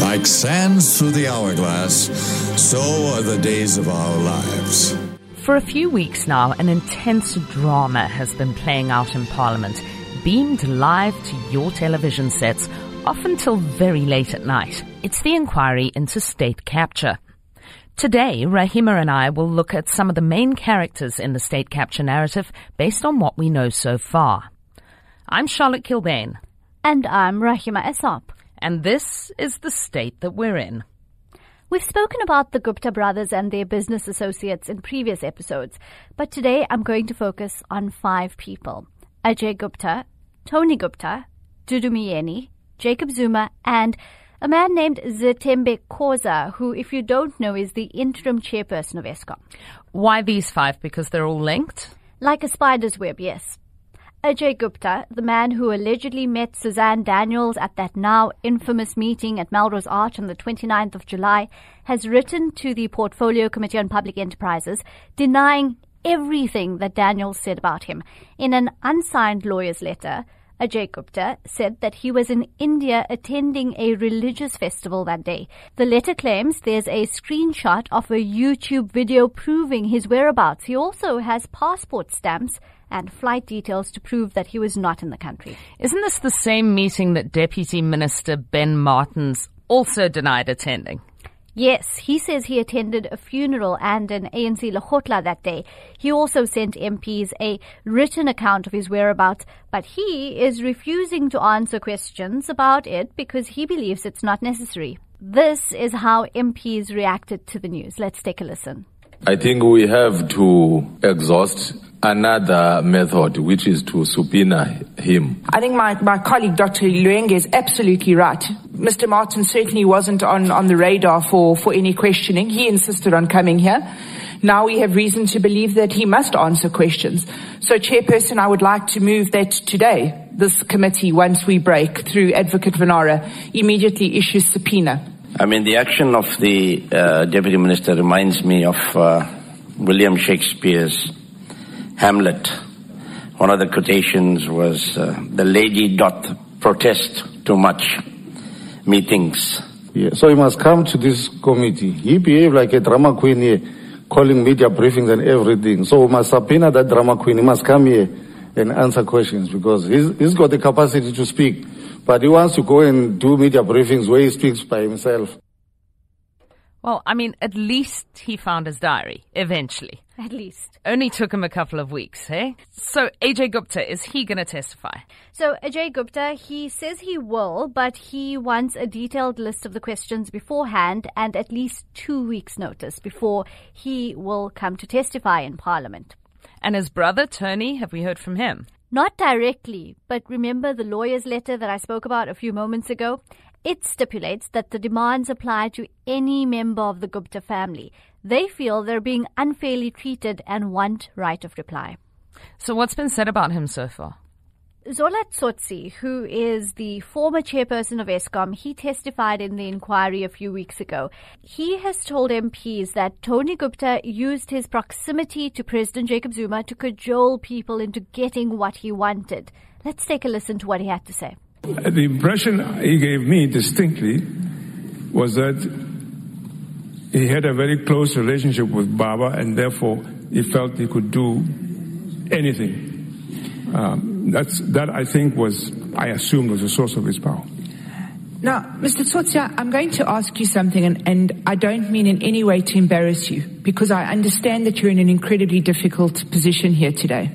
Like sands through the hourglass, so are the days of our lives. For a few weeks now, an intense drama has been playing out in Parliament, beamed live to your television sets, often till very late at night. It's the inquiry into state capture. Today, Rahima and I will look at some of the main characters in the state capture narrative based on what we know so far. I'm Charlotte Kilbane. And I'm Rahima Essop. And this is the state that we're in. We've spoken about the Gupta brothers and their business associates in previous episodes, but today I'm going to focus on five people Ajay Gupta, Tony Gupta, Dudu Myeni, Jacob Zuma, and a man named Zethembe Khoza, who, if you don't know, is the interim chairperson of Eskom. Why these five? Because they're all linked? Like a spider's web, yes. Ajay Gupta, the man who allegedly met Suzanne Daniels at that now infamous meeting at Melrose Arch on the 29th of July, has written to the Portfolio Committee on Public Enterprises denying everything that Daniels said about him. In an unsigned lawyer's letter, Ajay Gupta said that he was in India attending a religious festival that day. The letter claims there's a screenshot of a YouTube video proving his whereabouts. He also has passport stamps and flight details to prove that he was not in the country. Isn't this the same meeting that Deputy Minister Ben Martins also denied attending? Yes, he says he attended a funeral and an ANC Lekgotla that day. He also sent MPs a written account of his whereabouts, but he is refusing to answer questions about it because he believes it's not necessary. This is how MPs reacted to the news. Let's take a listen. I think we have to exhaust another method, which is to subpoena him. I think my, my colleague, Dr. Luyenge, is absolutely right. Mr. Martin certainly wasn't on, on the radar for, for any questioning. He insisted on coming here. Now we have reason to believe that he must answer questions. So, Chairperson, I would like to move that today, this committee, once we break through Advocate Vanara, immediately issues subpoena. I mean, the action of the uh, Deputy Minister reminds me of uh, William Shakespeare's Hamlet. One of the quotations was, uh, the lady doth protest too much, methinks. Yeah, so he must come to this committee. He behaved like a drama queen here, calling media briefings and everything. So we must subpoena that drama queen. He must come here and answer questions because he's, he's got the capacity to speak. But he wants to go and do media briefings where he speaks by himself. Well, I mean, at least he found his diary, eventually. At least. Only took him a couple of weeks, eh? So, Ajay Gupta, is he going to testify? So, Ajay Gupta, he says he will, but he wants a detailed list of the questions beforehand and at least two weeks' notice before he will come to testify in Parliament. And his brother, Tony, have we heard from him? Not directly, but remember the lawyer's letter that I spoke about a few moments ago? It stipulates that the demands apply to any member of the Gupta family. They feel they're being unfairly treated and want right of reply. So, what's been said about him so far? Zola Tsotsi, who is the former chairperson of Eskom, he testified in the inquiry a few weeks ago. He has told MPs that Tony Gupta used his proximity to President Jacob Zuma to cajole people into getting what he wanted. Let's take a listen to what he had to say. The impression he gave me distinctly was that he had a very close relationship with Baba and therefore he felt he could do anything. Um, that's, that I think was, I assumed was the source of his power. Now, Mr. Tsotsi, I'm going to ask you something, and, and, I don't mean in any way to embarrass you, because I understand that you're in an incredibly difficult position here today.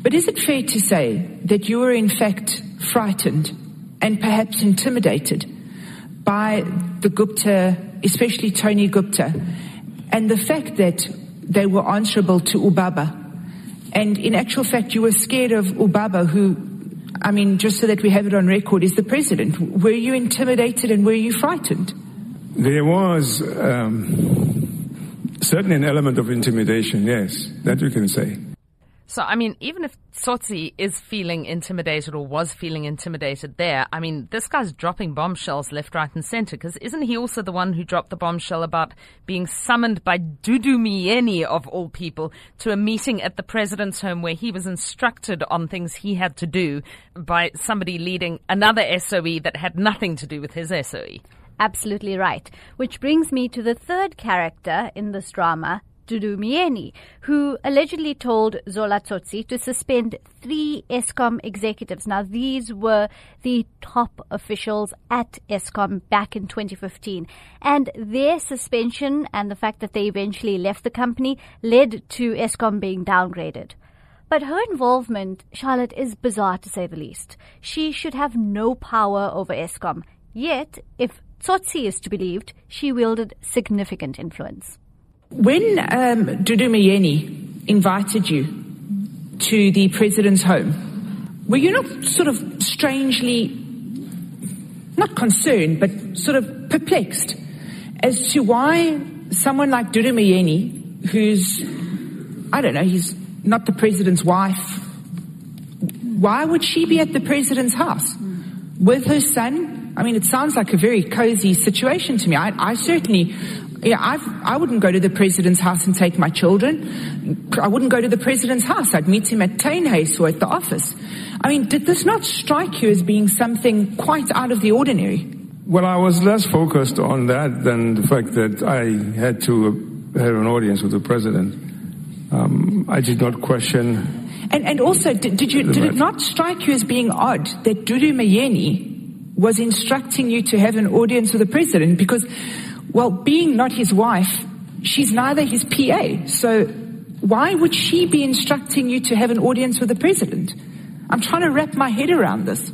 But is it fair to say that you were in fact frightened and perhaps intimidated by the Gupta, especially Tony Gupta, and the fact that they were answerable to Ubaba. And in actual fact, you were scared of Ubaba, who, I mean, just so that we have it on record, is the president. Were you intimidated and were you frightened? There was um, certainly an element of intimidation, yes, that you can say. So, I mean, even if Tsotsi is feeling intimidated or was feeling intimidated there, I mean, this guy's dropping bombshells left, right, and center. Because isn't he also the one who dropped the bombshell about being summoned by Dudu Myeni, of all people, to a meeting at the president's home where he was instructed on things he had to do by somebody leading another SOE that had nothing to do with his SOE? Absolutely right. Which brings me to the third character in this drama, Dudu Myeni, who allegedly told Zola Tsotsi to suspend three Eskom executives. Now, these were the top officials at Eskom back in 2015. And their suspension and the fact that they eventually left the company led to Eskom being downgraded. But her involvement, Charlotte, is bizarre to say the least. She should have no power over Eskom. Yet, if Tsotsi is to be believed, she wielded significant influence. When um, Dudu Myeni invited you to the president's home, were you not sort of strangely, not concerned, but sort of perplexed as to why someone like Dudu Myeni, who's, I don't know, he's not the president's wife, why would she be at the president's house with her son? I mean, it sounds like a very cozy situation to me. I, I certainly yeah, I've, I wouldn't go to the president's house and take my children. I wouldn't go to the president's house. I'd meet him at Tuinhuys or at the office. I mean, did this not strike you as being something quite out of the ordinary? Well, I was less focused on that than the fact that I had to have an audience with the president. Um, I did not question. And, and also, did, did you did it not strike you as being odd that Dudu Myeni was instructing you to have an audience with the president? Because well, being not his wife, she's neither his PA. So why would she be instructing you to have an audience with the president? I'm trying to wrap my head around this.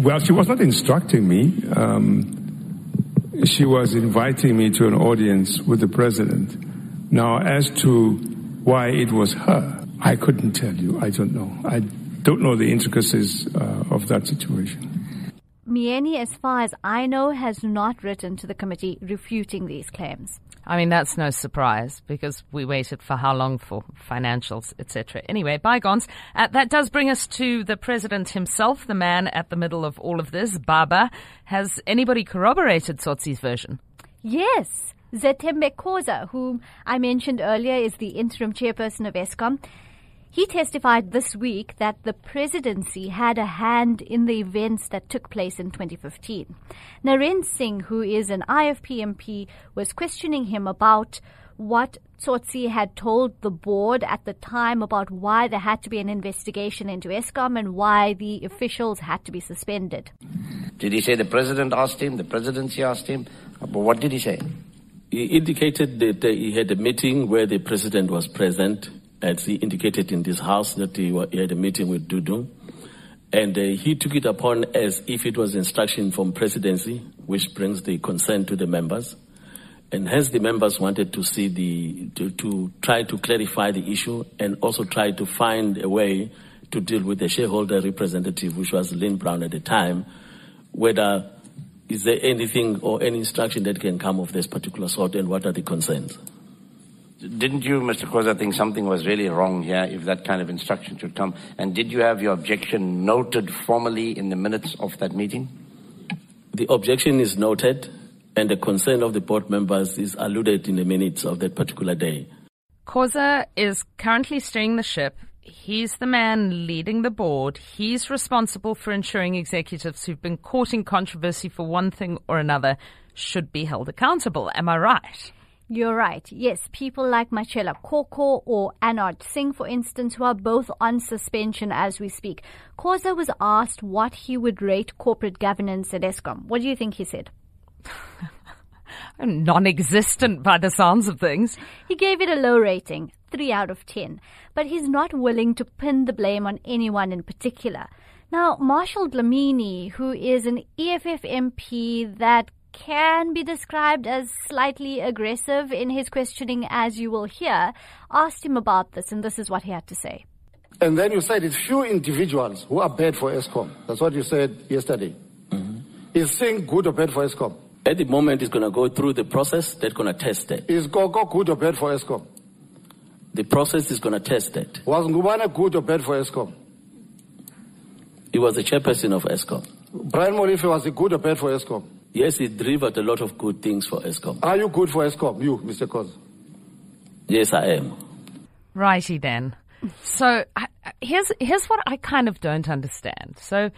Well, she was not instructing me. Um, she was inviting me to an audience with the president. Now, as to why it was her, I couldn't tell you. I don't know. I don't know the intricacies uh, of that situation. Myeni, as far as I know, has not written to the committee refuting these claims. I mean, that's no surprise because we waited for how long for financials, etc. Anyway, bygones. Uh, that does bring us to the president himself, the man at the middle of all of this, Baba. Has anybody corroborated Tsotsi's version? Yes. Zethembe Khoza, whom I mentioned earlier, is the interim chairperson of Eskom. He testified this week that the presidency had a hand in the events that took place in 2015. Narend Singh, who is an IFP MP, was questioning him about what Tsotsi had told the board at the time about why there had to be an investigation into Eskom and why the officials had to be suspended. Did he say the president asked him, the presidency asked him? But what did he say? He indicated that he had a meeting where the president was present as he indicated in this house that he, had a meeting with Dudu. And uh, he took it upon as if it was instruction from presidency, which brings the consent to the members. And hence the members wanted to see the, to, to try to clarify the issue and also try to find a way to deal with the shareholder representative, which was Lynne Brown at the time, whether is there anything or any instruction that can come of this particular sort and what are the concerns? Didn't you, Mr. Khoza, think something was really wrong here if that kind of instruction should come? And did you have your objection noted formally in the minutes of that meeting? The objection is noted, and the concern of the board members is alluded in the minutes of that particular day. Khoza is currently steering the ship. He's the man leading the board. He's responsible for ensuring executives who've been caught in controversy for one thing or another should be held accountable. Am I right? You're right. Yes, people like Matshela Koko or Anoj Singh, for instance, who are both on suspension as we speak. Khoza was asked what he would rate corporate governance at Eskom. What do you think he said? Non-existent by the sounds of things. He gave it a low rating, 3 out of 10. But he's not willing to pin the blame on anyone in particular. Now, Marshall Dlamini, who is an EFF MP that can be described as slightly aggressive in his questioning, as you will hear, asked him about this, and this is what he had to say. And then you said it's few individuals who are bad for Eskom. That's what you said yesterday. Mm-hmm. Is Singh good or bad for Eskom? At the moment, it's going to go through the process that's going to test it. Is Koko good or bad for Eskom? The process is going to test it. Was Ngubane good or bad for Eskom? He was the chairperson of Eskom. Brian Molefe was he good or bad for Eskom? Yes, he delivered a lot of good things for Eskom. Are you good for Eskom, you, Mr. Khoza? Yes, I am. Righty then. So here's here's what I kind of don't understand. So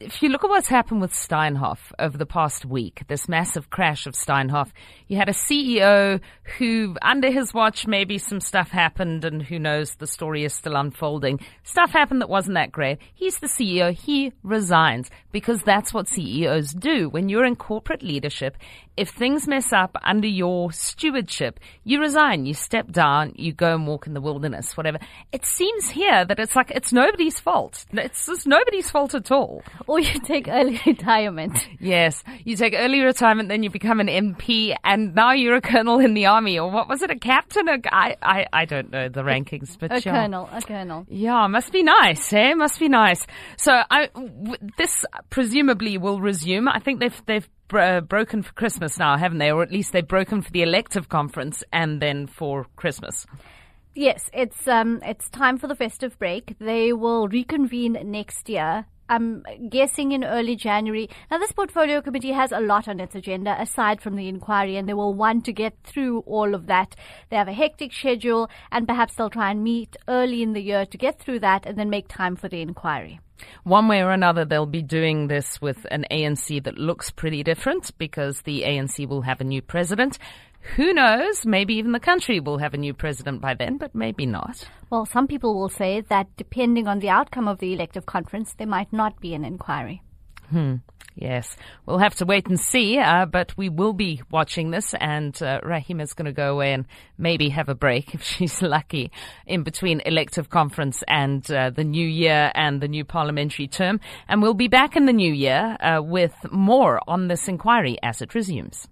if you look at what's happened with Steinhoff over the past week, this massive crash of Steinhoff, you had a CEO who, under his watch, maybe some stuff happened, and who knows, the story is still unfolding. Stuff happened that wasn't that great. He's the CEO. He resigns because that's what CEOs do. When you're in corporate leadership, if things mess up under your stewardship, you resign, you step down, you go and walk in the wilderness, whatever. It seems here that it's like it's nobody's fault. It's just nobody's fault at all. Or you take early retirement. Yes, you take early retirement, then you become an MP, and now you're a colonel in the army, or what was it, a captain? A, I, I, I don't know the rankings, but A yeah. colonel, a colonel. Yeah, must be nice, eh? Must be nice. So I, w- this presumably will resume. I think they've they've br- uh, broken for Christmas now, haven't they? Or at least they've broken for the elective conference and then for Christmas. Yes, it's um, it's time for the festive break. They will reconvene next year. I'm guessing in early January. Now, this portfolio committee has a lot on its agenda aside from the inquiry, and they will want to get through all of that. They have a hectic schedule, and perhaps they'll try and meet early in the year to get through that and then make time for the inquiry. One way or another, they'll be doing this with an ANC that looks pretty different because the ANC will have a new president. Who knows? Maybe even the country will have a new president by then, but maybe not. Well, some people will say that depending on the outcome of the elective conference, there might not be an inquiry. Hmm. Yes, we'll have to wait and see, uh, but we will be watching this, and uh, Rahima's going to go away and maybe have a break if she's lucky in between elective conference and uh, the new year and the new parliamentary term. And we'll be back in the new year uh, with more on this inquiry as it resumes.